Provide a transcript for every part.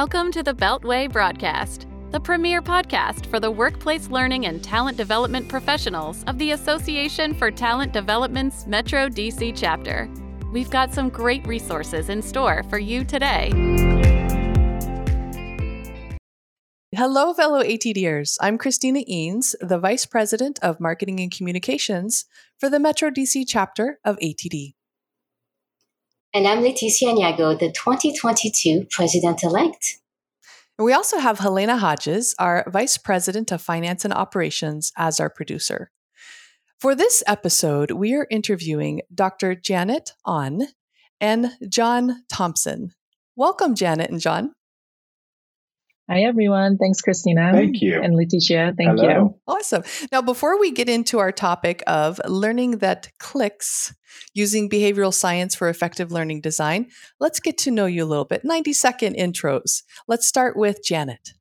Welcome to the Beltway Broadcast, the premier podcast for the workplace learning and talent development professionals of the Association for Talent Development's Metro DC chapter. We've got some great resources in store for you today. Hello, fellow ATDers. I'm Christina Eanes, the Vice President of Marketing and Communications for the Metro DC chapter of ATD. And I'm Leticia Niago, the 2022 President elect. We also have Helena Hodges, our Vice President of Finance and Operations, as our producer. For this episode, we are interviewing Dr. Janet Ahn and John Thompson. Welcome, Janet and John. Hi, everyone. Thanks, Christina. Thank you. And Leticia. Thank Hello. you. Awesome. Now, before we get into our topic of learning that clicks using behavioral science for effective learning design, let's get to know you a little bit. 90 second intros. Let's start with Janet.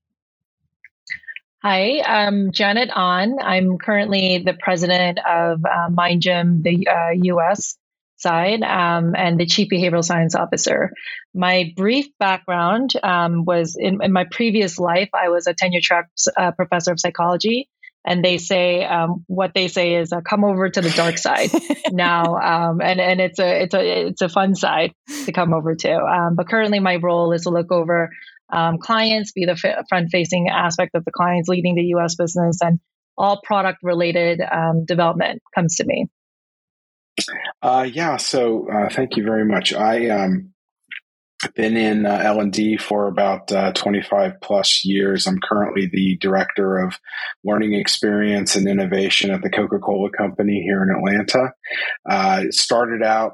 Hi, I'm Janet Ahn. I'm currently the president of uh, MindGym, the uh, US side, um, and the chief behavioral science officer. My brief background um, was in, in, my previous life, I was a tenure track uh, professor of psychology. And they say um, what they say is uh, come over to the dark side now, um, and and it's a it's a it's a fun side to come over to. Um, but currently, my role is to look over um, clients, be the f- front facing aspect of the clients leading the US business, and all product related um, development comes to me. Uh, yeah, so uh, thank you very much. I um, been in uh, L and D for about uh, 25 plus years. I'm currently the director of learning experience and innovation at the Coca-Cola Company here in Atlanta. Uh, started out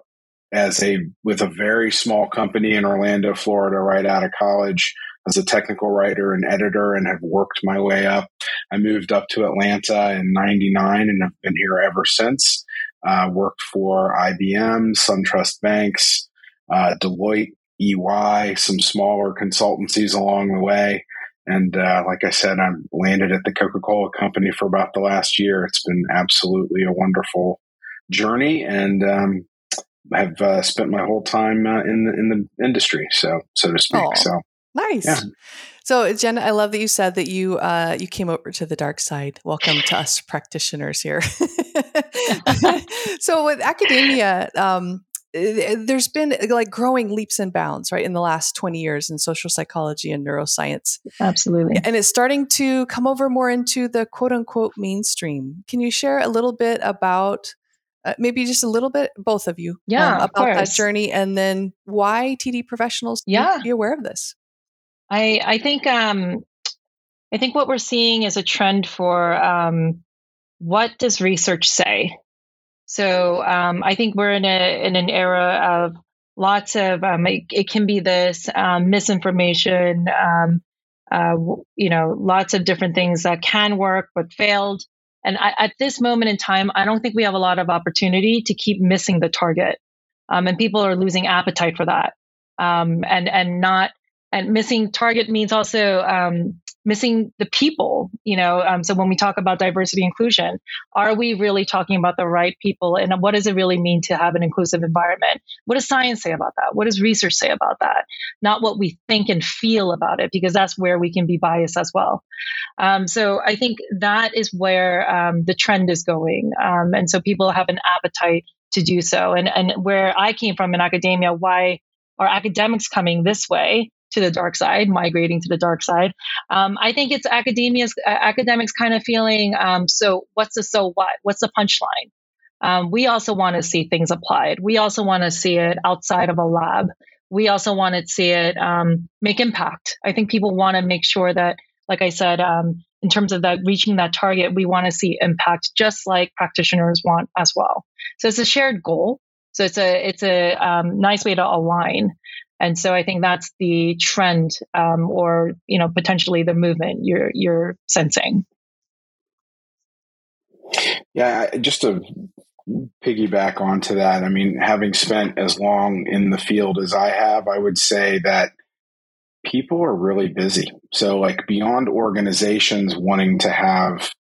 as a with a very small company in Orlando, Florida, right out of college as a technical writer and editor and have worked my way up. I moved up to Atlanta in 99 and have been here ever since. Uh, worked for IBM, SunTrust Banks, uh, Deloitte, EY, some smaller consultancies along the way. And uh, like I said, I'm landed at the Coca Cola Company for about the last year. It's been absolutely a wonderful journey, and um, have uh, spent my whole time uh, in the in the industry, so so to speak. So Nice. Yeah. So, Jen, I love that you said that you uh, you came over to the dark side. Welcome to us practitioners here. so, with academia, um, eh, there's been like growing leaps and bounds, right, in the last 20 years in social psychology and neuroscience. Absolutely. And it's starting to come over more into the quote unquote mainstream. Can you share a little bit about uh, maybe just a little bit, both of you, Yeah, um, about that journey and then why TD professionals need Yeah. to be aware of this? I I think um I think what we're seeing is a trend for um what does research say? So um, I think we're in a in an era of lots of um, it, it can be this um, misinformation, um, uh, you know, lots of different things that can work but failed. And I, at this moment in time, I don't think we have a lot of opportunity to keep missing the target, um, and people are losing appetite for that, um, and and not and missing target means also missing the people you know um, so when we talk about diversity inclusion are we really talking about the right people? And what does it really mean to have an inclusive environment? What does science say about that? What does research say about that? Not what we think and feel about it because that's where we can be biased as well. Um, so i think that is where um, the trend is going um, and so people have an appetite to do so. And and where i came from in academia why are academics coming this way to the dark side, migrating to the dark side. Um, I think it's academia's uh, academics kind of feeling. Um, so what's the so what? What's the punchline? Um, we also want to see things applied. We also want to see it outside of a lab. We also want to see it um, make impact. I think people want to make sure that, like I said, um, in terms of that reaching that target, we want to see impact, just like practitioners want as well. So it's a shared goal. So it's a it's a um, nice way to align. And so I think that's the trend, um, or you know, potentially the movement you're you're sensing. Yeah, just to piggyback onto that, I mean, having spent as long in the field as I have, I would say that people are really busy. So, like, beyond organizations wanting to have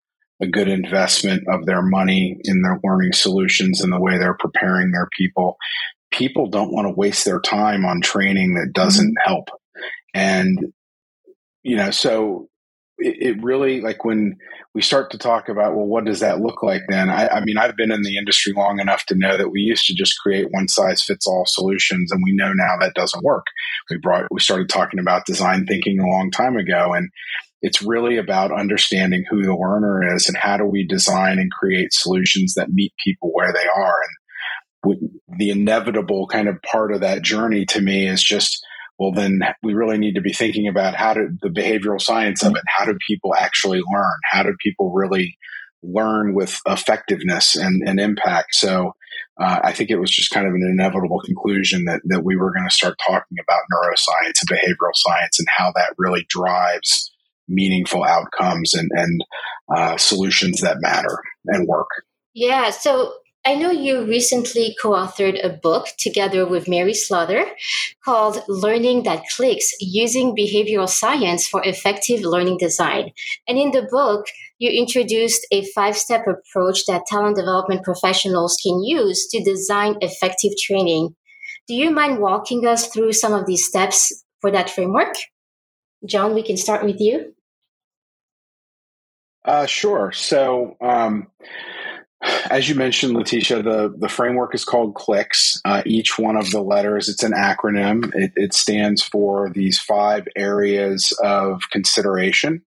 a good investment of their money in their learning solutions and the way they're preparing their people, people don't want to waste their time on training that doesn't mm-hmm. help. And you know, so it, it, really like when we start to talk about well what does that look like then? I, I, mean i've been in the industry long enough to know that we used to just create one size fits all solutions and we know now that doesn't work. We brought we started talking about design thinking a long time ago and it's really about understanding who the learner is and how do we design and create solutions that meet people where they are. And the inevitable kind of part of that journey to me is just well, then we really need to be thinking about how to the behavioral science of it. How do people actually learn? How do people really learn with effectiveness and, and impact? So uh, I think it was just kind of an inevitable conclusion that, that we were going to start talking about neuroscience and behavioral science and how that really drives meaningful outcomes and, and uh, solutions that matter and work. Yeah. So I know you recently co authored a book together with Mary Slaughter called Learning That Clicks Using Behavioral Science for Effective Learning Design. And in the book, you introduced a five step approach that talent development professionals can use to design effective training. Do you mind walking us through some of these steps for that framework? John, we can start with you. Uh, sure. So, um, as you mentioned, Leticia, the, the framework is called CLICKS. Uh, each one of the letters, it's an acronym. It, it stands for these five areas of consideration.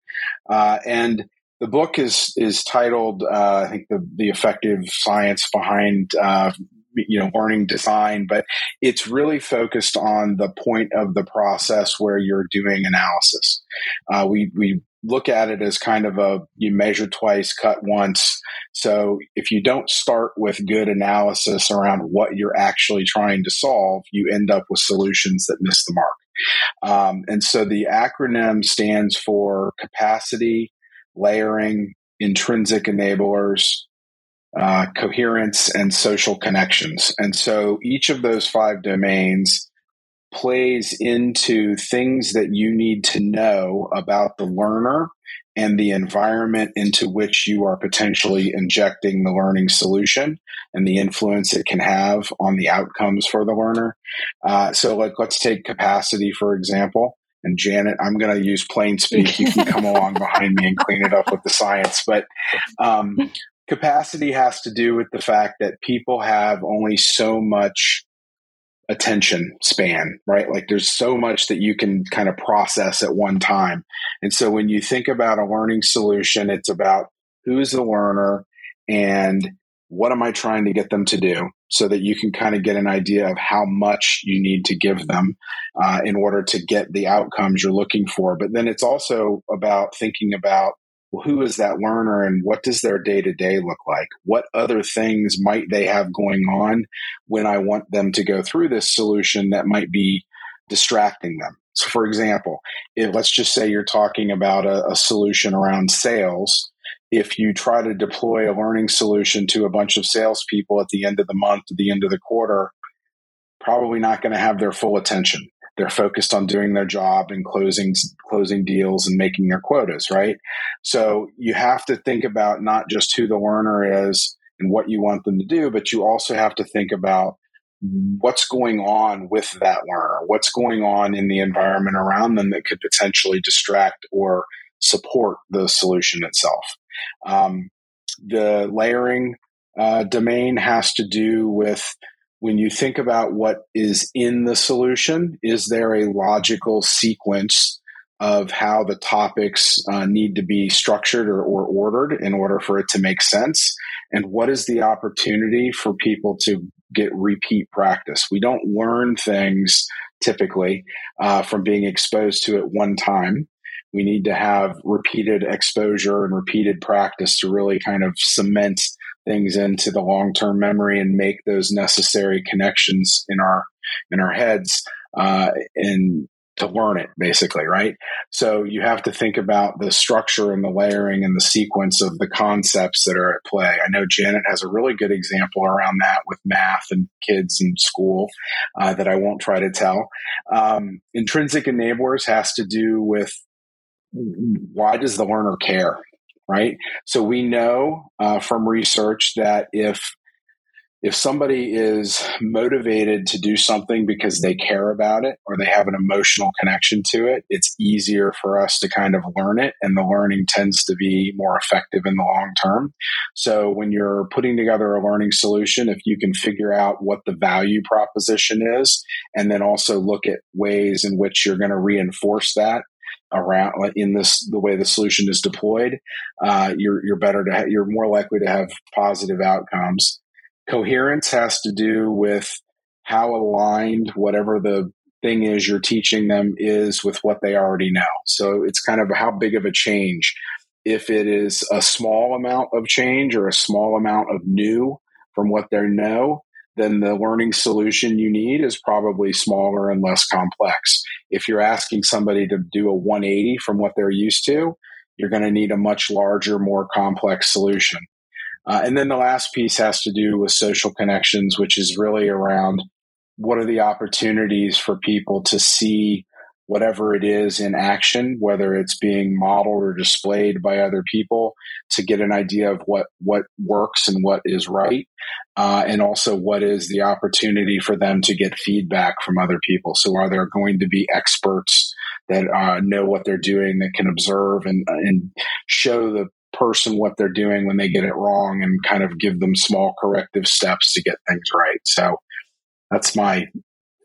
Uh, and the book is is titled, uh, I think, the, the effective science behind uh, you know learning design but it's really focused on the point of the process where you're doing analysis uh, we we look at it as kind of a you measure twice cut once so if you don't start with good analysis around what you're actually trying to solve you end up with solutions that miss the mark um, and so the acronym stands for capacity layering intrinsic enablers uh, coherence and social connections. And so each of those five domains plays into things that you need to know about the learner and the environment into which you are potentially injecting the learning solution and the influence it can have on the outcomes for the learner. Uh, so, like, let's take capacity for example. And Janet, I'm going to use plain speak. You can come along behind me and clean it up with the science. But um, capacity has to do with the fact that people have only so much attention span, right? Like there's so much that you can kind of process at one time. And so when you think about a learning solution, it's about who's the learner and what am I trying to get them to do so that you can kind of get an idea of how much you need to give them uh, in order to get the outcomes you're looking for. But then it's also about thinking about who is that learner and what does their day to day look like? What other things might they have going on when I want them to go through this solution that might be distracting them? So, for example, if let's just say you're talking about a, a solution around sales, if you try to deploy a learning solution to a bunch of salespeople at the end of the month, at the end of the quarter, probably not going to have their full attention they're focused on doing their job and closing closing deals and making their quotas right? So you have to think about not just who the learner is and what you want them to do but you also have to think about what's going on with that learner what's going on in the environment around them that could potentially distract or support the solution itself. Um, the layering uh, domain has to do with when you think about what is in the solution, is there a logical sequence of how the topics uh, need to be structured or, or, ordered in order for it to make sense? And what is the opportunity for people to get repeat practice? We don't learn things typically uh, from being exposed to it one time. We need to have repeated exposure and repeated practice to really kind of cement things into the long term memory and make those necessary connections in our in our heads uh, and to learn it basically right? So you have to think about the structure and the layering and the sequence of the concepts that are at play. I know janet has a really good example around that with math and kids in school uh, that i won't try to tell. Um, intrinsic enablers has to do with why does the learner care right? So we know uh, from research that if if somebody is motivated to do something because they care about it or they have an emotional connection to it, it's easier for us to kind of learn it. And the learning tends to be more effective in the long term. So when you're putting together a learning solution, if you can figure out what the value proposition is, and then also look at ways in which you're going to reinforce that around in this the way the solution is deployed, uh, you're you're better to ha- you're more likely to have positive outcomes. Coherence has to do with how aligned whatever the thing is you're teaching them is with what they already know. So it's kind of how big of a change. If it is a small amount of change or a small amount of new from what they know, then the learning solution you need is probably smaller and less complex. If you're asking somebody to do a 180 from what they're used to, you're going to need a much larger, more complex solution. Uh, and then the last piece has to do with social connections, which is really around what are the opportunities for people to see whatever it is in action, whether it's being modeled or displayed by other people, to get an idea of what what works and what is right, uh, and also what is the opportunity for them to get feedback from other people. So, are there going to be experts that uh, know what they're doing that can observe and and show the person what they're doing when they get it wrong and kind of give them small corrective steps to get things right. So that's my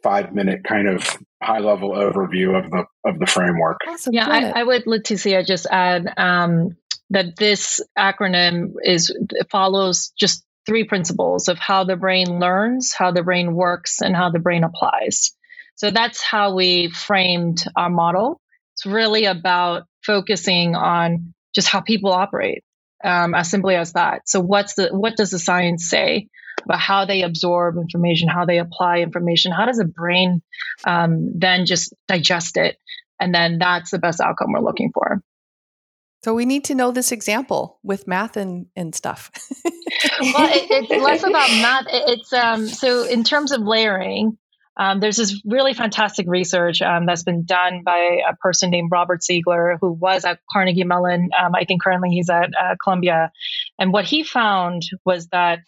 five minute kind of high level overview of the of the framework. Awesome. Yeah, I, I, would Leticia just add um, that this acronym is follows just three principles of how the brain learns, how the brain works, and how the brain applies. So that's how we framed our model. It's really about focusing on just how people operate, um, as simply as that. So what's the what does the science say about how they absorb information, how they apply information? How does a brain um, then just digest it? And then that's the best outcome we're looking for. So we need to know this example with math and, and stuff. well, it, it's less about math. It, it's um, so in terms of layering, um, there's this really fantastic research um, that's been done by a person named Robert Siegler, who was at Carnegie Mellon. Um, I think currently he's at uh, Columbia. And what he found was that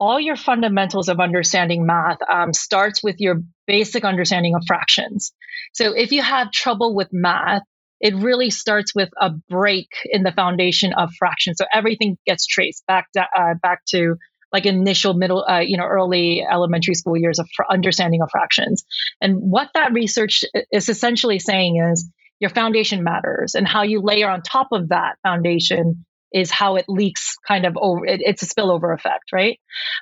all your fundamentals of understanding math um, starts with your basic understanding of fractions. So if you have trouble with math, it really starts with a break in the foundation of fractions. So everything gets traced back to, uh, back to like initial middle uh, you know early elementary school years of fr- understanding of fractions and what that research is essentially saying is your foundation matters and how you layer on top of that foundation is how it leaks kind of over it, it's a spillover effect right?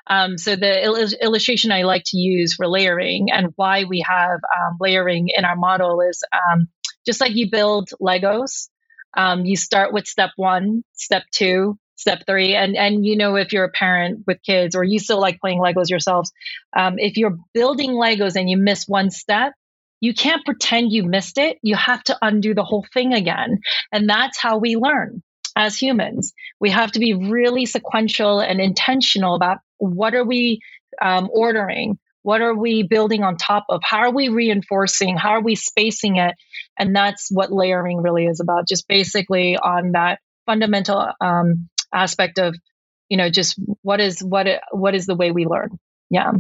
Um, so the il- illustration i like to use for layering and why we have um, layering in our model is um, just like you build legos um, you start with step one step two step three and and you know if you're a parent with kids or you still like playing legos yourselves um, if you're building legos and you miss one step you can't pretend you missed it. You have to undo the whole thing again. And that's how we learn as humans we have to be really sequential and intentional about what are we um, ordering what are we building on top of how are we reinforcing how are we spacing it and that's what layering really is about just basically on that fundamental um, aspect of you know just what is what what is the way we learn. Yeah.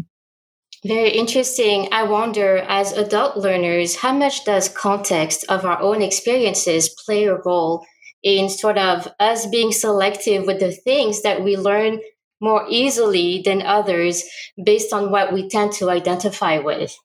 Very interesting. I wonder as adult learners how much does context of our own experiences play a role in sort of us being selective with the things that we learn more easily than others based on what we tend to identify with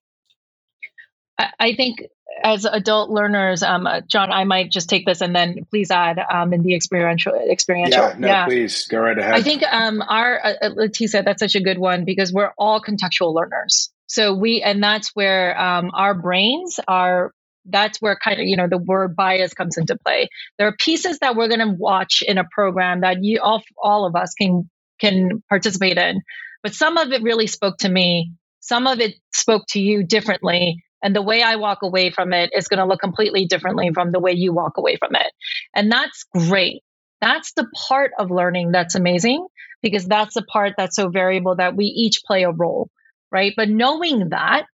I think as adult learners, um, uh, John, I might just take this and then please add um, in the experiential experiential. Yeah, no, yeah. please go right ahead. I think um, our uh, uh Leticia, that's such a good one because we're all contextual learners. So we, and that's where um, our brains are. That's where kind of you know the word bias comes into play. There are pieces that we're going to watch in a program that you all all of us can can participate in, but some of it really spoke to me. Some of it spoke to you differently and the way I walk away from it is going to look completely differently from the way you walk away from it. And that's great. That's the part of learning that's amazing because that's the part that's so variable that we each play a role, right? But knowing that,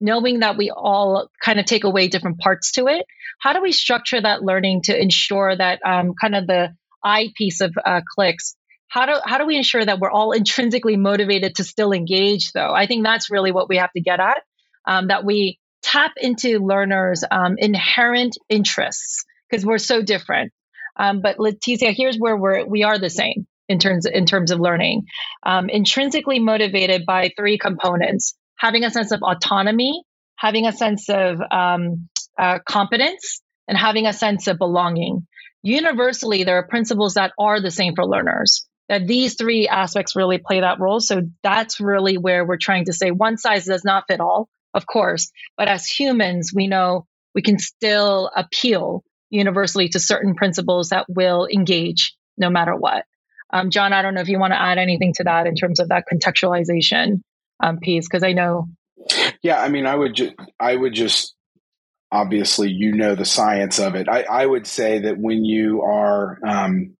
knowing that we all kind of take away different parts to it, how do we structure that learning to ensure that um, kind of the I piece of uh, clicks? How do how do we ensure that we're all intrinsically motivated to still engage though? I think that's really what we have to get at um, that we tap into learners um, inherent interests because we're so different. Um, but leticia here's where we're we are the same in terms in terms of learning. Um, intrinsically motivated by three components having a sense of autonomy having a sense of um, uh, competence and having a sense of belonging universally there are principles that are the same for learners that these three aspects really play that role. So that's really where we're trying to say one size does not fit all, of course, but as humans, we know we can still appeal universally to certain principles that will engage no matter what. Um, John, I don't know if you want to add anything to that in terms of that contextualization um, piece, because I know. Yeah, I mean, I would, ju- I would just obviously, you know, the science of it. I, I would say that when you are um,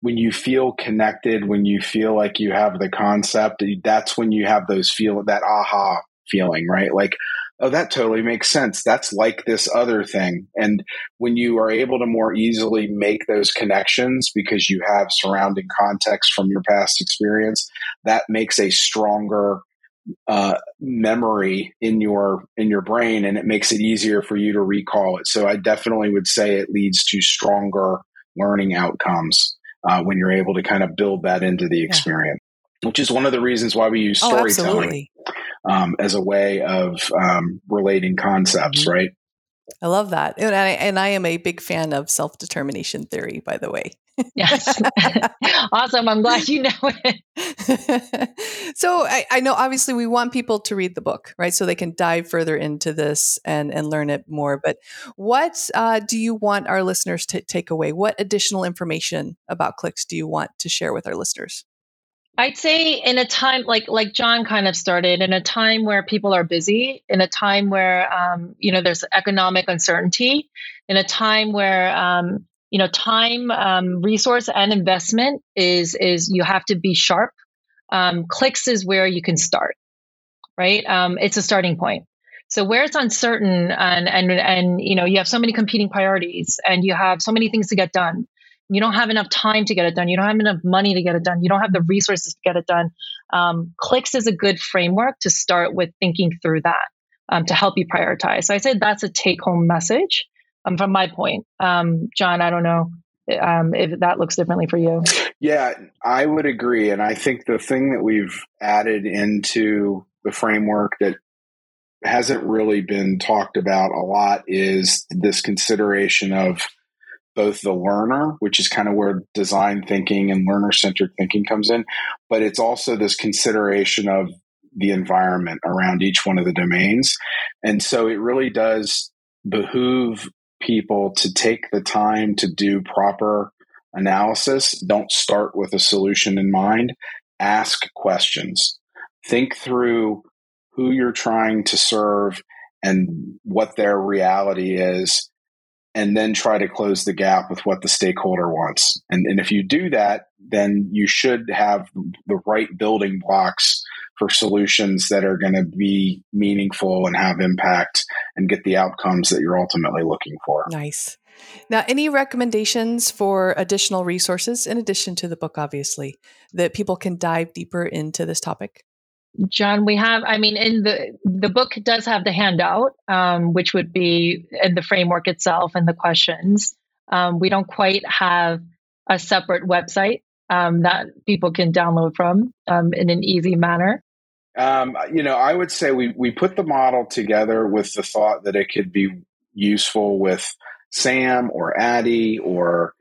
when you feel connected, when you feel like you have the concept, that's when you have those feel that aha feeling, right? Like, oh, that totally makes sense. That's like this other thing. And when you are able to more easily make those connections because you have surrounding context from your past experience, that makes a stronger uh, memory in your in your brain, and it makes it easier for you to recall it. So I definitely would say it leads to stronger learning outcomes uh, when you're able to kind of build that into the experience, yeah. which is one of the reasons why we use oh, storytelling oh, um, as a way of um, relating concepts, mm-hmm. right? I love that. And I, and I am a big fan of self determination theory, by the way. Yes. awesome. I'm glad you know it. so I, I, know obviously we want people to read the book, right? So they can dive further into this and, and learn it more. But what uh, do you want our listeners to take away? What additional information about Clicks do you want to share with our listeners? I'd say in a time like like John kind of started in a time where people are busy, in a time where um, you know there's economic uncertainty, in a time where um, you know time, um, resource, and investment is is you have to be sharp. Um, clicks is where you can start, right? Um, it's a starting point. So where it's uncertain and and and you know you have so many competing priorities and you have so many things to get done you don't have enough time to get it done. You don't have enough money to get it done. You don't have the resources to get it done. Um, Clicks is a good framework to start with thinking through that um, to help you prioritize. So I say that's a take home message um, from my point. Um, John, I don't know um, if that looks differently for you. Yeah, I would agree. And I think the thing that we've added into the framework that hasn't really been talked about a lot is this consideration of both the learner, which is kind of where design thinking and learner centered thinking comes in, but it's also this consideration of the environment around each one of the domains. And so it really does behoove people to take the time to do proper analysis. Don't start with a solution in mind. Ask questions. Think through who you're trying to serve and what their reality is and then try to close the gap with what the stakeholder wants. And, and if you do that, then you should have the right building blocks for solutions that are going to be meaningful and have impact and get the outcomes that you're ultimately looking for. Nice. Now, any recommendations for additional resources in addition to the book, obviously, that people can dive deeper into this topic? John, we have, I mean, in the, the book does have the handout, um, which would be in the framework itself and the questions. Um, we don't quite have a separate website um, that people can download from um, in an easy manner. Um, you know, I would say we, we put the model together with the thought that it could be useful with SAM or ADDIE or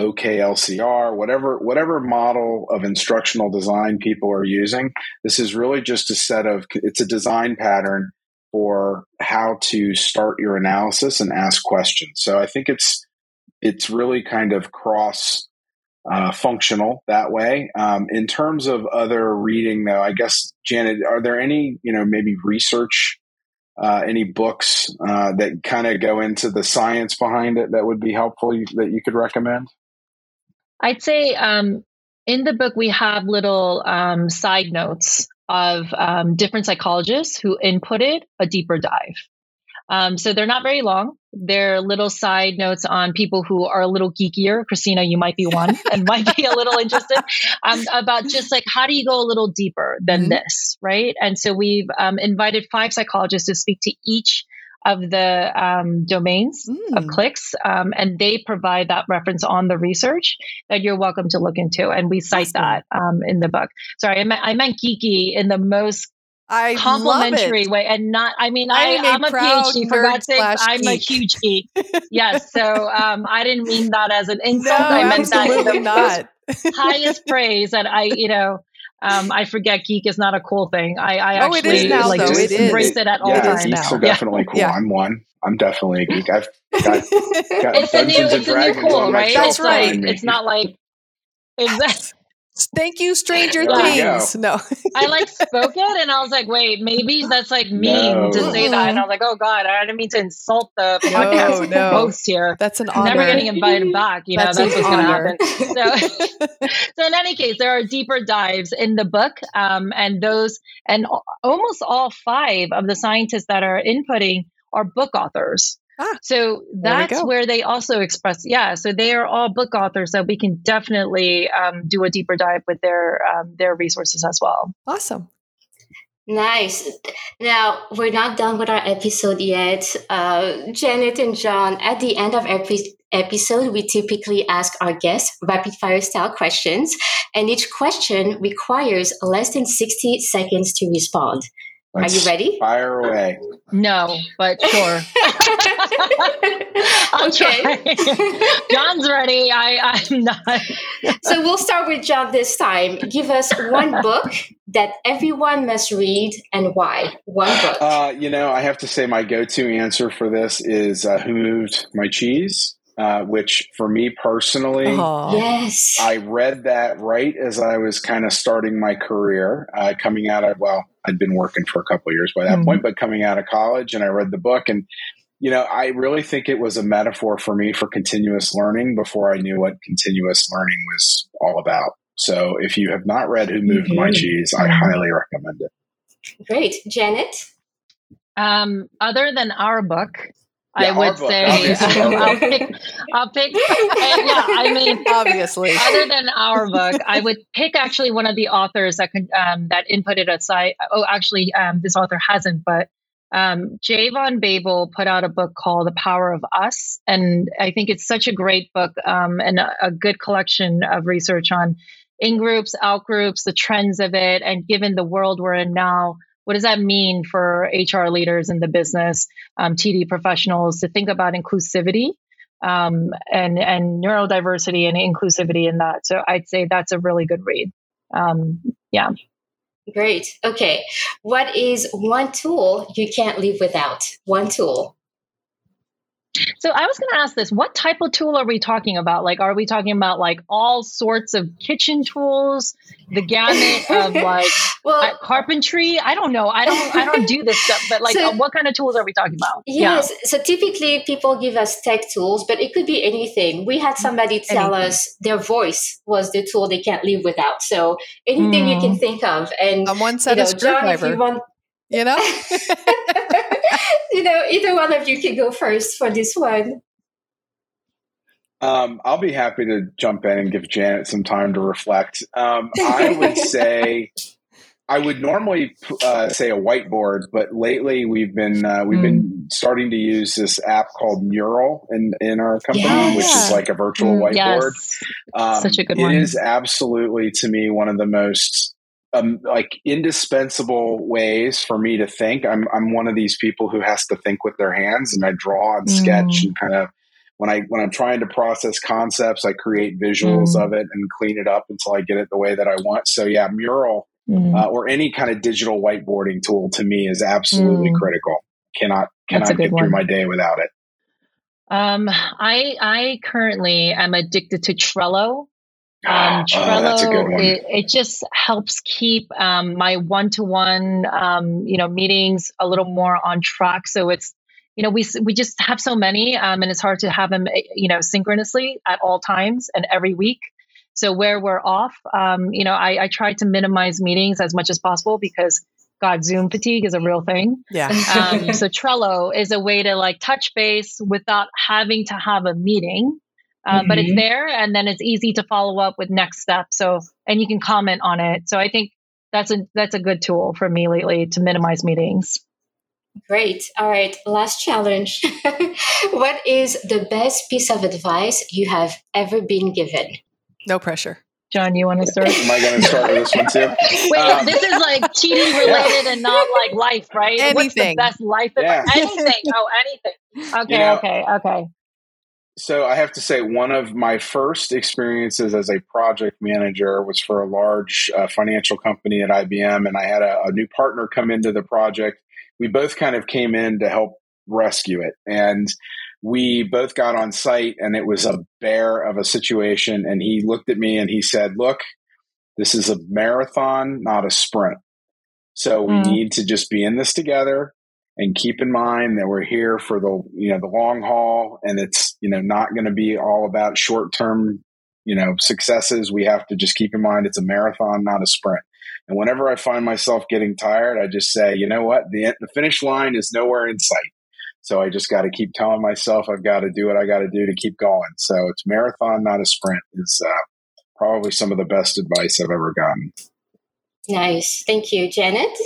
OKLCR, whatever whatever model of instructional design people are using. This is really just a set of it's a design pattern for how to start your analysis and ask questions. So I think it's it's really kind of cross uh, functional that way. Um, in terms of other reading, though, I guess Janet, are there any you know maybe research uh, any books uh, that kind of go into the science behind it that would be helpful you, that you could recommend? I'd say um, in the book, we have little um, side notes of um, different psychologists who inputted a deeper dive. Um, so they're not very long. They're little side notes on people who are a little geekier. Christina, you might be one and might be a little interested um, about just like how do you go a little deeper than mm-hmm. this, right? And so we've um, invited five psychologists to speak to each of the um, domains mm. of clicks, um, and they provide that reference on the research that you're welcome to look into, and we cite awesome. that um, in the book. Sorry, I meant, I meant geeky in the most I complimentary way and not I mean I, am a, a PhD for God's sake I'm geek. a huge geek. yes. So um, I didn't mean that as an insult. No, I meant that in the not. highest praise that I, you know, um, I forget geek is not a cool thing. I, I oh, actually it is now, like though. just it embrace is. it at all yeah, times. Geeks now. are definitely cool. Yeah. I'm one. I'm definitely a geek. I've got, got it's Dungeons a new, it's a new cool, right? That's right. It's not like exactly. Thank you, Stranger Things. No, I like spoke it, and I was like, wait, maybe that's like mean no. to say that. And I was like, oh god, I didn't mean to insult the podcast no, no. host here. That's an honor. Never getting invited back. You that's know, that's what's going to happen. So, so in any case, there are deeper dives in the book, um, and those, and almost all five of the scientists that are inputting are book authors. Ah, so that's where they also express, yeah. So they are all book authors, so we can definitely um, do a deeper dive with their um, their resources as well. Awesome. Nice. Now, we're not done with our episode yet. Uh, Janet and John, at the end of every episode, we typically ask our guests rapid fire style questions, and each question requires less than 60 seconds to respond. Let's Are you ready? Fire away. No, but sure. okay. John's ready. I, I'm not. so we'll start with John this time. Give us one book that everyone must read and why. One book. Uh, you know, I have to say my go-to answer for this is uh, Who Moved My Cheese? Uh, which for me personally, Aww. yes, I read that right as I was kind of starting my career, uh, coming out of well, I'd been working for a couple years by that mm-hmm. point, but coming out of college, and I read the book, and you know, I really think it was a metaphor for me for continuous learning before I knew what continuous learning was all about. So, if you have not read Who Moved mm-hmm. My Cheese, I mm-hmm. highly recommend it. Great, Janet. Um, other than our book, yeah, I would say um, I'll pick. I'll pick. yeah, I mean, obviously, other than our book, I would pick actually one of the authors that could um, that inputted a site. Oh, actually, um, this author hasn't, but um, Jay Van Bavel put out a book called The Power of Us, and I think it's such a great book um, and a, a good collection of research on in groups, out groups, the trends of it, and given the world we're in now what does that mean for HR leaders in the business, um, TD professionals to think about inclusivity um, and and neurodiversity and inclusivity in that? So I'd say that's a really good read. Um, yeah. Great. Okay. What is one tool you can't live without? One tool. So I was going to ask this: What type of tool are we talking about? Like, are we talking about like all sorts of kitchen tools, the gamut of like well, carpentry? I don't know. I don't. I don't do this stuff. But like, so, what kind of tools are we talking about? Yes. Yeah. So typically, people give us tech tools, but it could be anything. We had somebody tell anything. us their voice was the tool they can't live without. So anything mm. you can hmm. think of, and someone said you know, a screwdriver. John, if you want, you know you know either one of you can go first for this one um, I'll be happy to jump in and give Janet some time to reflect. Um, I would say I would normally uh, say a whiteboard, but lately we've been uh, we've mm. been hmm. starting to use this app called Mural in in our company, yeah. which is like a virtual mm, whiteboard. Yes. Um, Such a good one. It is absolutely to me one of the most um, like indispensable ways for me to think. I'm I'm one of these people who has to think with their hands, and I draw and sketch mm. and kind of when I when I'm trying to process concepts, I create visuals mm. of it and clean it up until I get it the way that I want. So yeah, mural mm. uh, or any kind of digital whiteboarding tool to me is absolutely mm. critical. Cannot cannot get one. through my day without it. Um, I I currently am addicted to Trello. Um, Trello, oh, it, it, just helps keep um, my one-to-one, um, you know, meetings a little more on track. So it's, you know, we we just have so many, um, and it's hard to have them, eh, you know, synchronously at all times and every week. So where we're off, um, you know, I, I try to minimize meetings as much as possible because God, Zoom fatigue is a real thing. Yeah. Um, so Trello is a way to like touch base without having to have a meeting. Uh, mm-hmm. But it's mm-hmm. there, and then it's easy to follow up with next steps. So, and you can comment on it. So I think that's a that's a good tool for me lately to minimize meetings. Great. All right. Last challenge. what is the best piece of advice you have ever been given? No pressure. John, you want to start? Am I going to start with this one too? Wait, um, this is like cheating related yeah. and not like life, right? Anything. What's the best life? Yeah. Anything. Oh, anything. Okay. You know, okay. Okay. So I have to say, one of my first experiences as a project manager was for a large uh, financial company at IBM, and I had a, a new partner come into the project. We both kind of came in to help rescue it, and we both got on site and it was a bear of a situation. And he looked at me and he said, Look, this is a marathon, not a sprint. So we mm. need to just be in this together and keep in mind that we're here for the you know the long haul and it's you know not going to be all about short term you know successes we have to just keep in mind it's a marathon not a sprint and whenever i find myself getting tired i just say you know what the, the finish line is nowhere in sight so I just got to keep telling myself I've got to do what I got to do to keep going. So it's marathon, not a sprint, is uh, probably some of the best advice I've ever gotten. Nice. Thank you. Janet?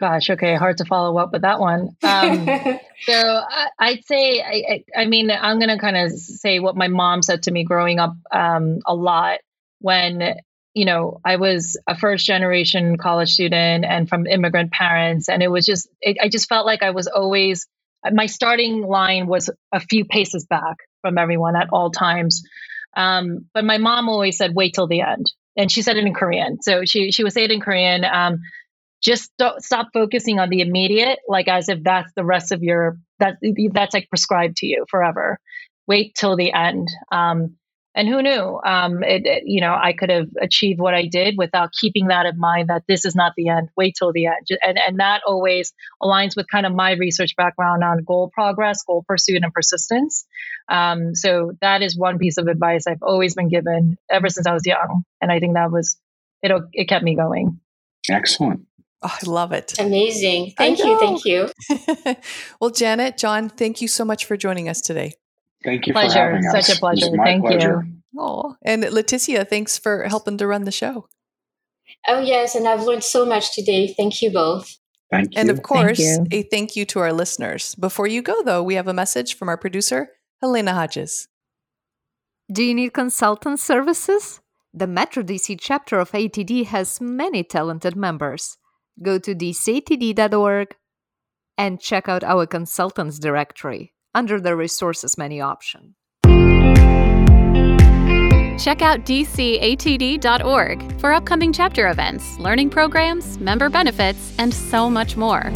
Gosh, okay, hard to follow up with that one. Um, so I, would say, I, I, mean, I'm going to kind of say what my mom said to me growing up um, a lot when, you know, I was a first generation college student and from immigrant parents. And it was just, it, I just felt like I was always my starting line was a few paces back from everyone at all times. Um, but my mom always said, wait till the end. And she said it in Korean. So she, she would say it in Korean. Just stop focusing on the immediate, like as if that's the rest of your, that that's like prescribed to you forever. Wait till the end. Um, and who knew? Um, it, it, you know i could have achieved what i did without keeping that in mind that this is not the end. Wait till the end. And, and that always aligns with kind of my research background on goal progress goal pursuit and persistence. Um, so that is one piece of advice i've always been given ever since i was young. And i think that was it it kept me going. Excellent Oh, I love it. Amazing. Thank you. Thank you. well, Janet, John, thank you so much for joining us today. Thank you pleasure. for having us. Such a pleasure. Thank pleasure. you. Oh, and Leticia, thanks for helping to run the show. Oh, yes. And I've learned so much today. Thank you both. Thank you. And of course, thank a thank you to our listeners. Before you go, though, we have a message from our producer, Helena Hodges. Do you need consultant services? The Metro DC chapter of ATD has many talented members. Go to dcatd.org and check out our consultants directory under the resources menu option. Check out dcatd.org for upcoming chapter events, learning programs, member benefits, and so much more.